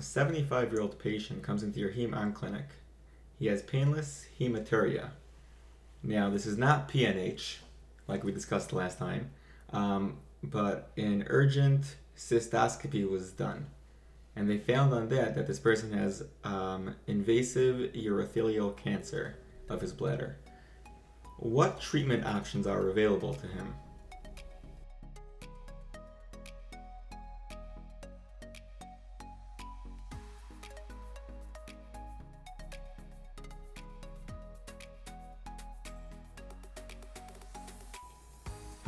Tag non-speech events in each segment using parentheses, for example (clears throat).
a 75 year old patient comes into your heme onc clinic. He has painless hematuria. Now, this is not PNH, like we discussed last time, um, but an urgent cystoscopy was done. And they found on that that this person has um, invasive urothelial cancer of his bladder. What treatment options are available to him?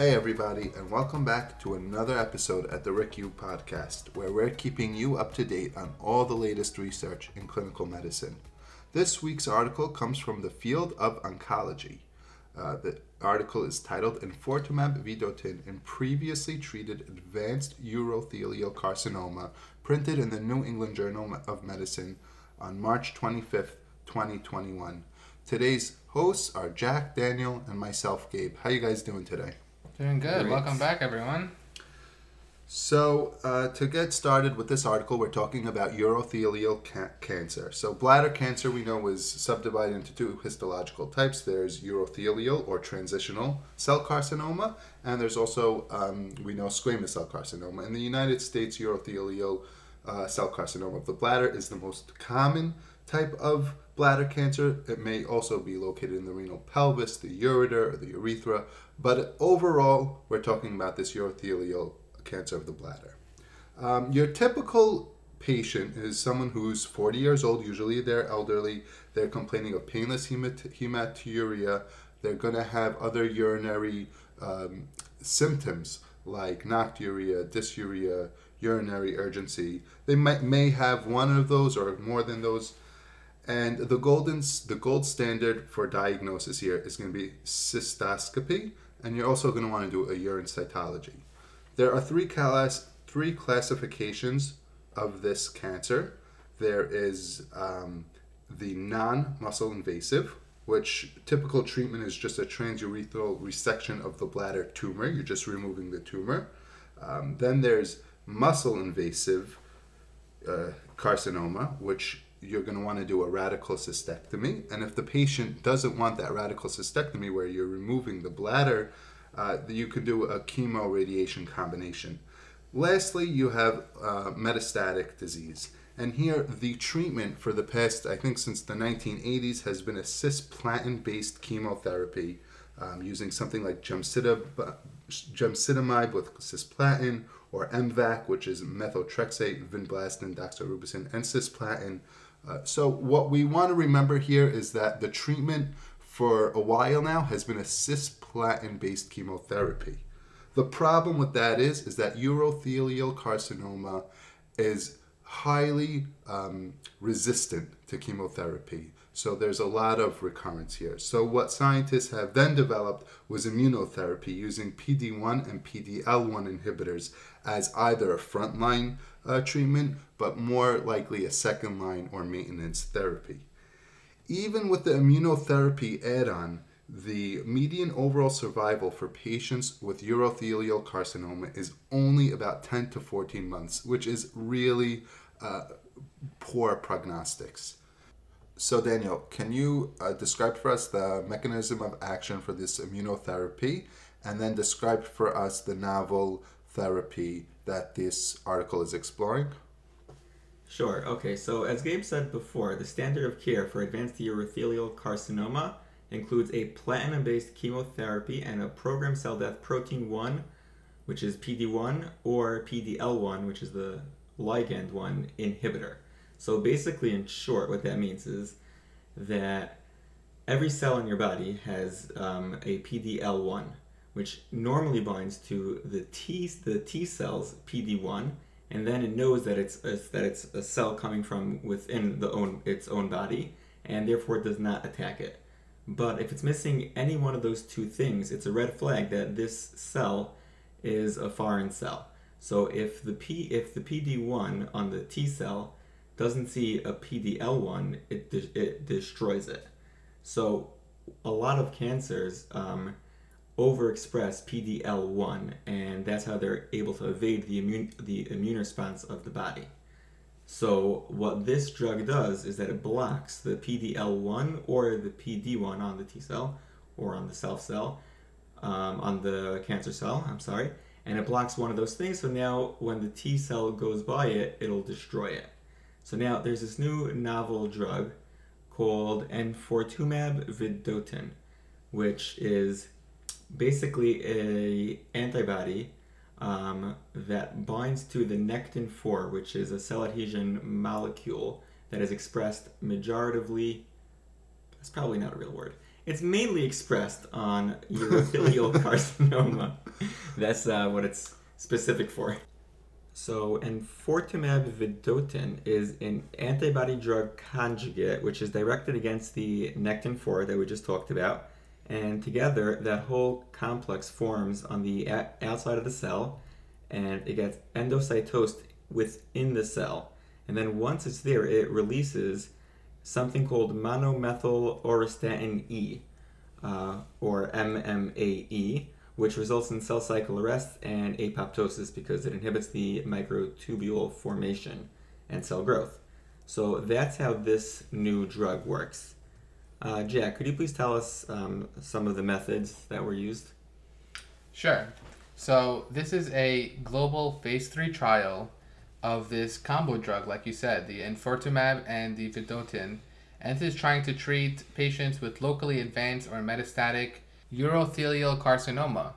Hey, everybody, and welcome back to another episode at the RICU podcast, where we're keeping you up to date on all the latest research in clinical medicine. This week's article comes from the field of oncology. Uh, the article is titled Enfortumab vedotin in previously treated advanced urothelial carcinoma, printed in the New England Journal of Medicine on March 25th, 2021. Today's hosts are Jack, Daniel, and myself, Gabe. How you guys doing today? Doing good. Great. Welcome back, everyone. So, uh, to get started with this article, we're talking about urothelial ca- cancer. So, bladder cancer we know is subdivided into two histological types. There's urothelial or transitional cell carcinoma, and there's also, um, we know, squamous cell carcinoma. In the United States, urothelial uh, cell carcinoma of the bladder is the most common type of bladder cancer. It may also be located in the renal pelvis, the ureter, or the urethra, but overall, we're talking about this urothelial cancer of the bladder. Um, your typical patient is someone who's 40 years old, usually they're elderly, they're complaining of painless hemat- hematuria, they're going to have other urinary um, symptoms like nocturia, dysuria, urinary urgency. They might may have one of those or more than those. And the golden the gold standard for diagnosis here is going to be cystoscopy, and you're also going to want to do a urine cytology. There are three class three classifications of this cancer. There is um, the non-muscle invasive, which typical treatment is just a transurethral resection of the bladder tumor. You're just removing the tumor. Um, then there's muscle invasive uh, carcinoma, which you're going to want to do a radical cystectomy. And if the patient doesn't want that radical cystectomy, where you're removing the bladder, uh, you could do a chemo radiation combination. Lastly, you have uh, metastatic disease. And here, the treatment for the past, I think since the 1980s, has been a cisplatin based chemotherapy um, using something like gemcitabine, gemcitabine with cisplatin or MVAC, which is methotrexate, vinblastine, doxorubicin, and cisplatin. Uh, so, what we want to remember here is that the treatment for a while now has been a cisplatin based chemotherapy. The problem with that is, is that urothelial carcinoma is highly um, resistant to chemotherapy. So there's a lot of recurrence here. So what scientists have then developed was immunotherapy using PD-1 and PD-L1 inhibitors as either a frontline uh, treatment, but more likely a second line or maintenance therapy. Even with the immunotherapy add-on, the median overall survival for patients with urothelial carcinoma is only about 10 to 14 months, which is really uh, poor prognostics. So, Daniel, can you uh, describe for us the mechanism of action for this immunotherapy and then describe for us the novel therapy that this article is exploring? Sure. Okay. So, as Gabe said before, the standard of care for advanced urothelial carcinoma includes a platinum based chemotherapy and a programmed cell death protein 1, which is PD 1, or PDL 1, which is the ligand 1 inhibitor. So, basically, in short, what that means is that every cell in your body has um, a PDL 1, which normally binds to the T, the T cells, PD 1 and then it knows that it's, it's that it's a cell coming from within the own its own body, and therefore it does not attack it. But if it's missing any one of those two things, it's a red flag that this cell is a foreign cell. So if the P if the PD1 on the T cell doesn't see a PDL1, it de- it destroys it. So a lot of cancers um, overexpress PDL1, and that's how they're able to evade the immune the immune response of the body. So what this drug does is that it blocks the PDL1 or the PD1 on the T cell or on the self cell, um, on the cancer cell, I'm sorry, and it blocks one of those things. So now when the T cell goes by it, it'll destroy it. So now there's this new novel drug called enfortumab vedotin, which is basically a antibody um, that binds to the nectin-4, which is a cell adhesion molecule that is expressed majoritively. That's probably not a real word. It's mainly expressed on (laughs) urothelial carcinoma. That's uh, what it's specific for. So, enfortumab vedotin is an antibody drug conjugate, which is directed against the nectin-4 that we just talked about. And together, that whole complex forms on the outside of the cell, and it gets endocytosed within the cell. And then once it's there, it releases something called monomethyl auristatin E, uh, or MMAE, which results in cell cycle arrest and apoptosis because it inhibits the microtubule formation and cell growth. So that's how this new drug works. Uh, Jack, could you please tell us um, some of the methods that were used? Sure. So this is a global phase three trial of this combo drug, like you said, the enfortumab and the vedotin, and this is trying to treat patients with locally advanced or metastatic urothelial carcinoma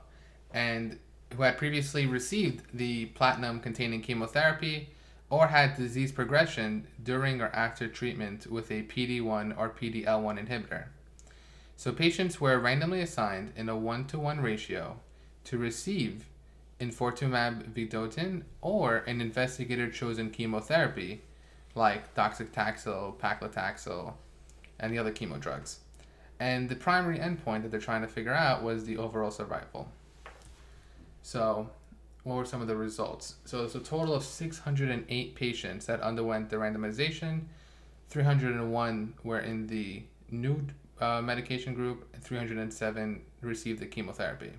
and who had previously received the platinum containing chemotherapy or had disease progression during or after treatment with a PD1 or PDL1 inhibitor. So patients were randomly assigned in a 1 to 1 ratio to receive enfortumab vedotin or an investigator chosen chemotherapy like docetaxel, paclitaxel, and the other chemo drugs. And the primary endpoint that they're trying to figure out was the overall survival. So, what were some of the results? So, it's a total of 608 patients that underwent the randomization. 301 were in the new uh, medication group, and 307 received the chemotherapy.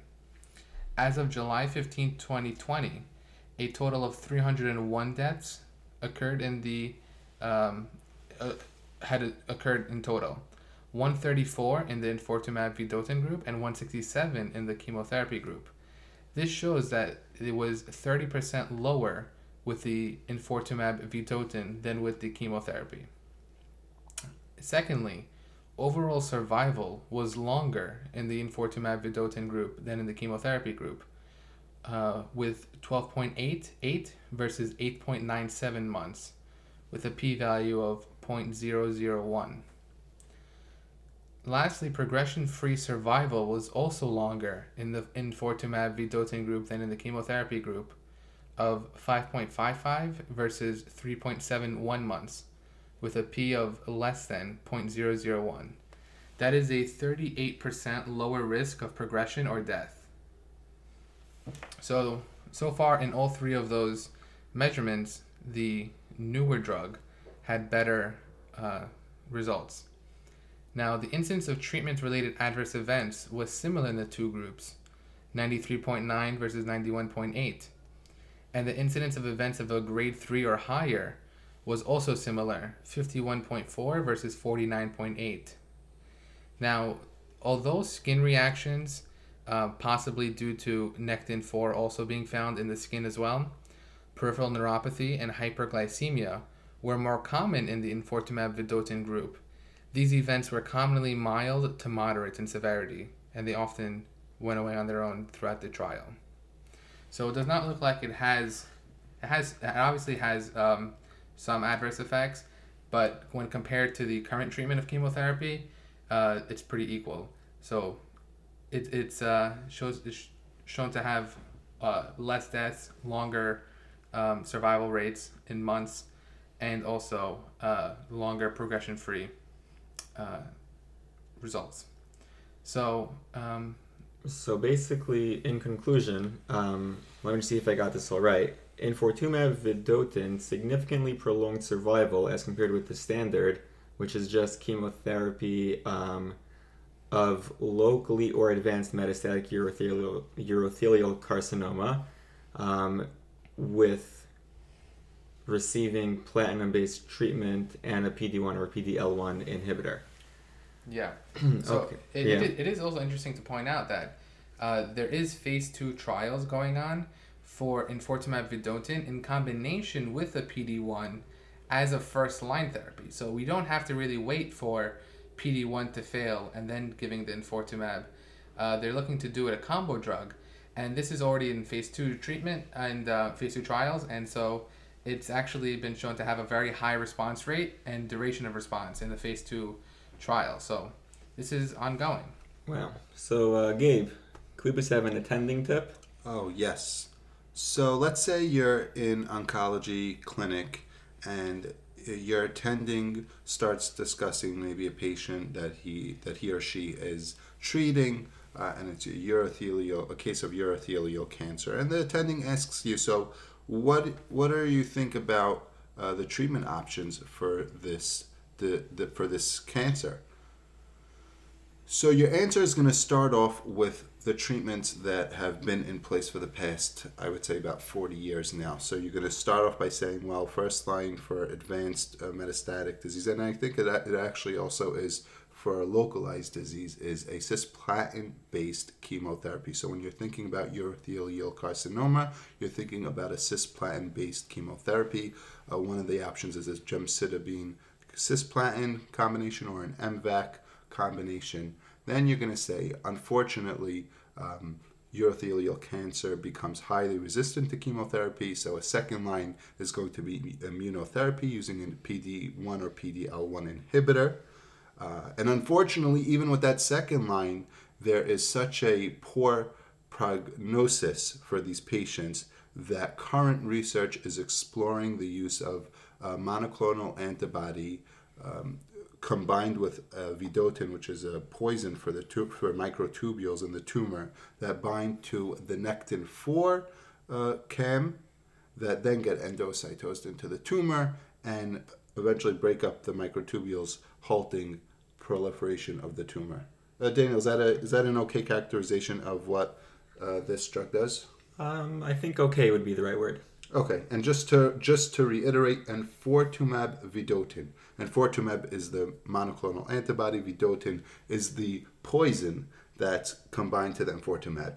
As of July 15, 2020, a total of 301 deaths occurred in the um, uh, had occurred in total. 134 in the enfortumab vedotin group and 167 in the chemotherapy group. This shows that it was 30% lower with the enfortumab vedotin than with the chemotherapy. Secondly, overall survival was longer in the enfortumab vedotin group than in the chemotherapy group, uh, with 12.88 versus 8.97 months, with a p value of 0.001. Lastly, progression-free survival was also longer in the enfortumab vedotin group than in the chemotherapy group, of 5.55 versus 3.71 months, with a p of less than 0.001. That is a 38% lower risk of progression or death. So, so far in all three of those measurements, the newer drug had better uh, results. Now, the incidence of treatment related adverse events was similar in the two groups 93.9 versus 91.8. And the incidence of events of a grade 3 or higher was also similar 51.4 versus 49.8. Now, although skin reactions, uh, possibly due to nectin 4 also being found in the skin as well, peripheral neuropathy and hyperglycemia were more common in the enfortumab vedotin group these events were commonly mild to moderate in severity, and they often went away on their own throughout the trial. So it does not look like it has, it has, it obviously has um, some adverse effects, but when compared to the current treatment of chemotherapy, uh, it's pretty equal. So it, it's uh, shows it's shown to have uh, less deaths, longer um, survival rates in months, and also uh, longer progression free uh, results. So. Um, so basically, in conclusion, um, let me see if I got this all right. Enfortumab vedotin significantly prolonged survival as compared with the standard, which is just chemotherapy um, of locally or advanced metastatic urothelial, urothelial carcinoma um, with receiving platinum based treatment and a PD1 or PDL1 inhibitor. Yeah. (clears throat) So Okay, it, yeah. it, is also interesting to point out that uh, there is phase two trials going on for enfortumab vedotin in combination with a PD1 as a first line therapy. So we don't have to really wait for PD1 to fail and then giving the enfortumab. Uh, they're looking to do it a combo drug, and this is already in phase two treatment and uh, phase two trials, and so it's actually been shown to have a very high response rate and duration of response in the phase two trial. So this is ongoing. Wow. So, uh, Gabe, could we please have an attending tip? Oh, yes. So let's say you're in oncology clinic and your attending starts discussing maybe a patient that he that he or she is treating uh, and it's a urothelial a case of urothelial cancer and the attending asks you so what what do you think about uh, the treatment options for this the, the for this cancer so your answer is going to start off with the treatments that have been in place for the past, I would say, about 40 years now. So you're going to start off by saying, well, first line for advanced uh, metastatic disease, and I think it, it actually also is for a localized disease, is a cisplatin-based chemotherapy. So when you're thinking about urothelial carcinoma, you're thinking about a cisplatin-based chemotherapy. Uh, one of the options is this gemcitabine cisplatin combination or an MVAC combination, then you're going to say, unfortunately, um, urothelial cancer becomes highly resistant to chemotherapy. So a second line is going to be immunotherapy using a PD1 or PD-L1 inhibitor. Uh, and unfortunately, even with that second line, there is such a poor prognosis for these patients that current research is exploring the use of monoclonal antibody um, combined with uh, which is a poison for the tu- for microtubules in the tumor that bind to the nectin-4 uh, cam that then get endocytosed into the tumor and eventually break up the microtubules, halting proliferation of the tumor. Uh, Daniel, is that a is that an okay characterization of what uh, this drug does? Um, I think okay would be the right word. Okay, and just to just to reiterate, and enfortumab vedotin. Enfortumab is the monoclonal antibody. Vedotin is the poison that's combined to the enfortumab.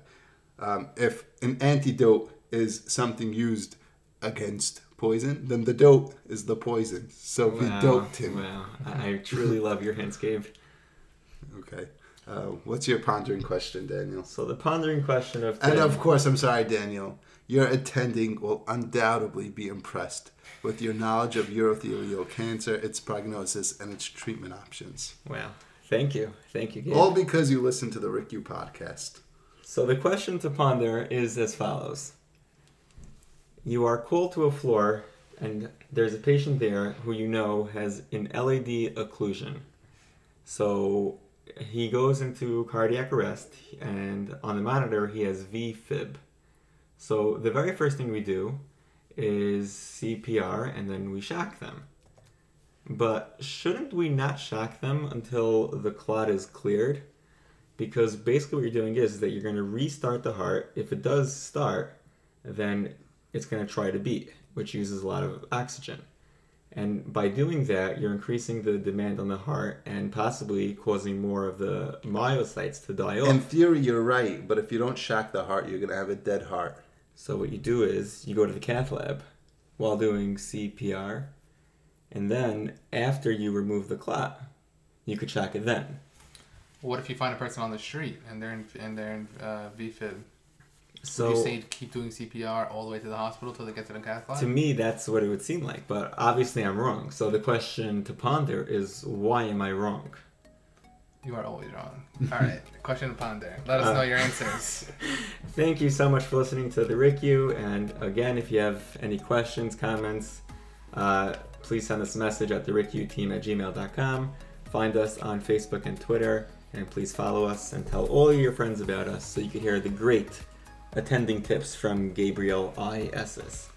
Um, if an antidote is something used against poison, then the dope is the poison. So Wow. vedotin. Wow. I truly (laughs) love your hints, Gabe. Okay. Uh, what's your pondering question, Daniel? So the pondering question of And of course, I'm sorry, Daniel. Your attending will undoubtedly be impressed with your knowledge of urothelial cancer, its prognosis, and its treatment options. wow. Thank you. Thank you, Gabe. All because you listen to the RICU podcast. So the question to ponder is as follows. You are called to a floor and there's a patient there who you know has an LAD occlusion. So he goes into cardiac arrest and on the monitor he has VFib. So the very first thing we do is CPR and then we shock them. But shouldn't we not shock them until the clot is cleared? because basically what you're doing is that you're going to restart the heart. If it does start, then it's going to try to beat, which uses a lot of oxygen. And by doing that, you're increasing the demand on the heart and possibly causing more of the myocytes to die off. In theory, you're right, but if you don't shock the heart, you're going to have a dead heart. so what you do is you go to the cath lab while doing CPR, and then after you remove the clot, you could shock it then. What if you find a person on the street and they're in and they're in uh, VFib? So Would you say keep doing CPR all the way to the hospital till they get to the cath lab? To me, that's what it would seem like, but obviously I'm wrong. So the question to ponder is why am I wrong? You are always wrong. All right, (laughs) question to ponder. Let us Uh, know your answers. (laughs) Thank you so much for listening to the RICU. And again, if you have any questions, comments, uh, please send us a message at the team at gmail.com. Find us on Facebook and Twitter. And please follow us and tell all your friends about us so you can hear the great attending tips from Gabriel I. Esses.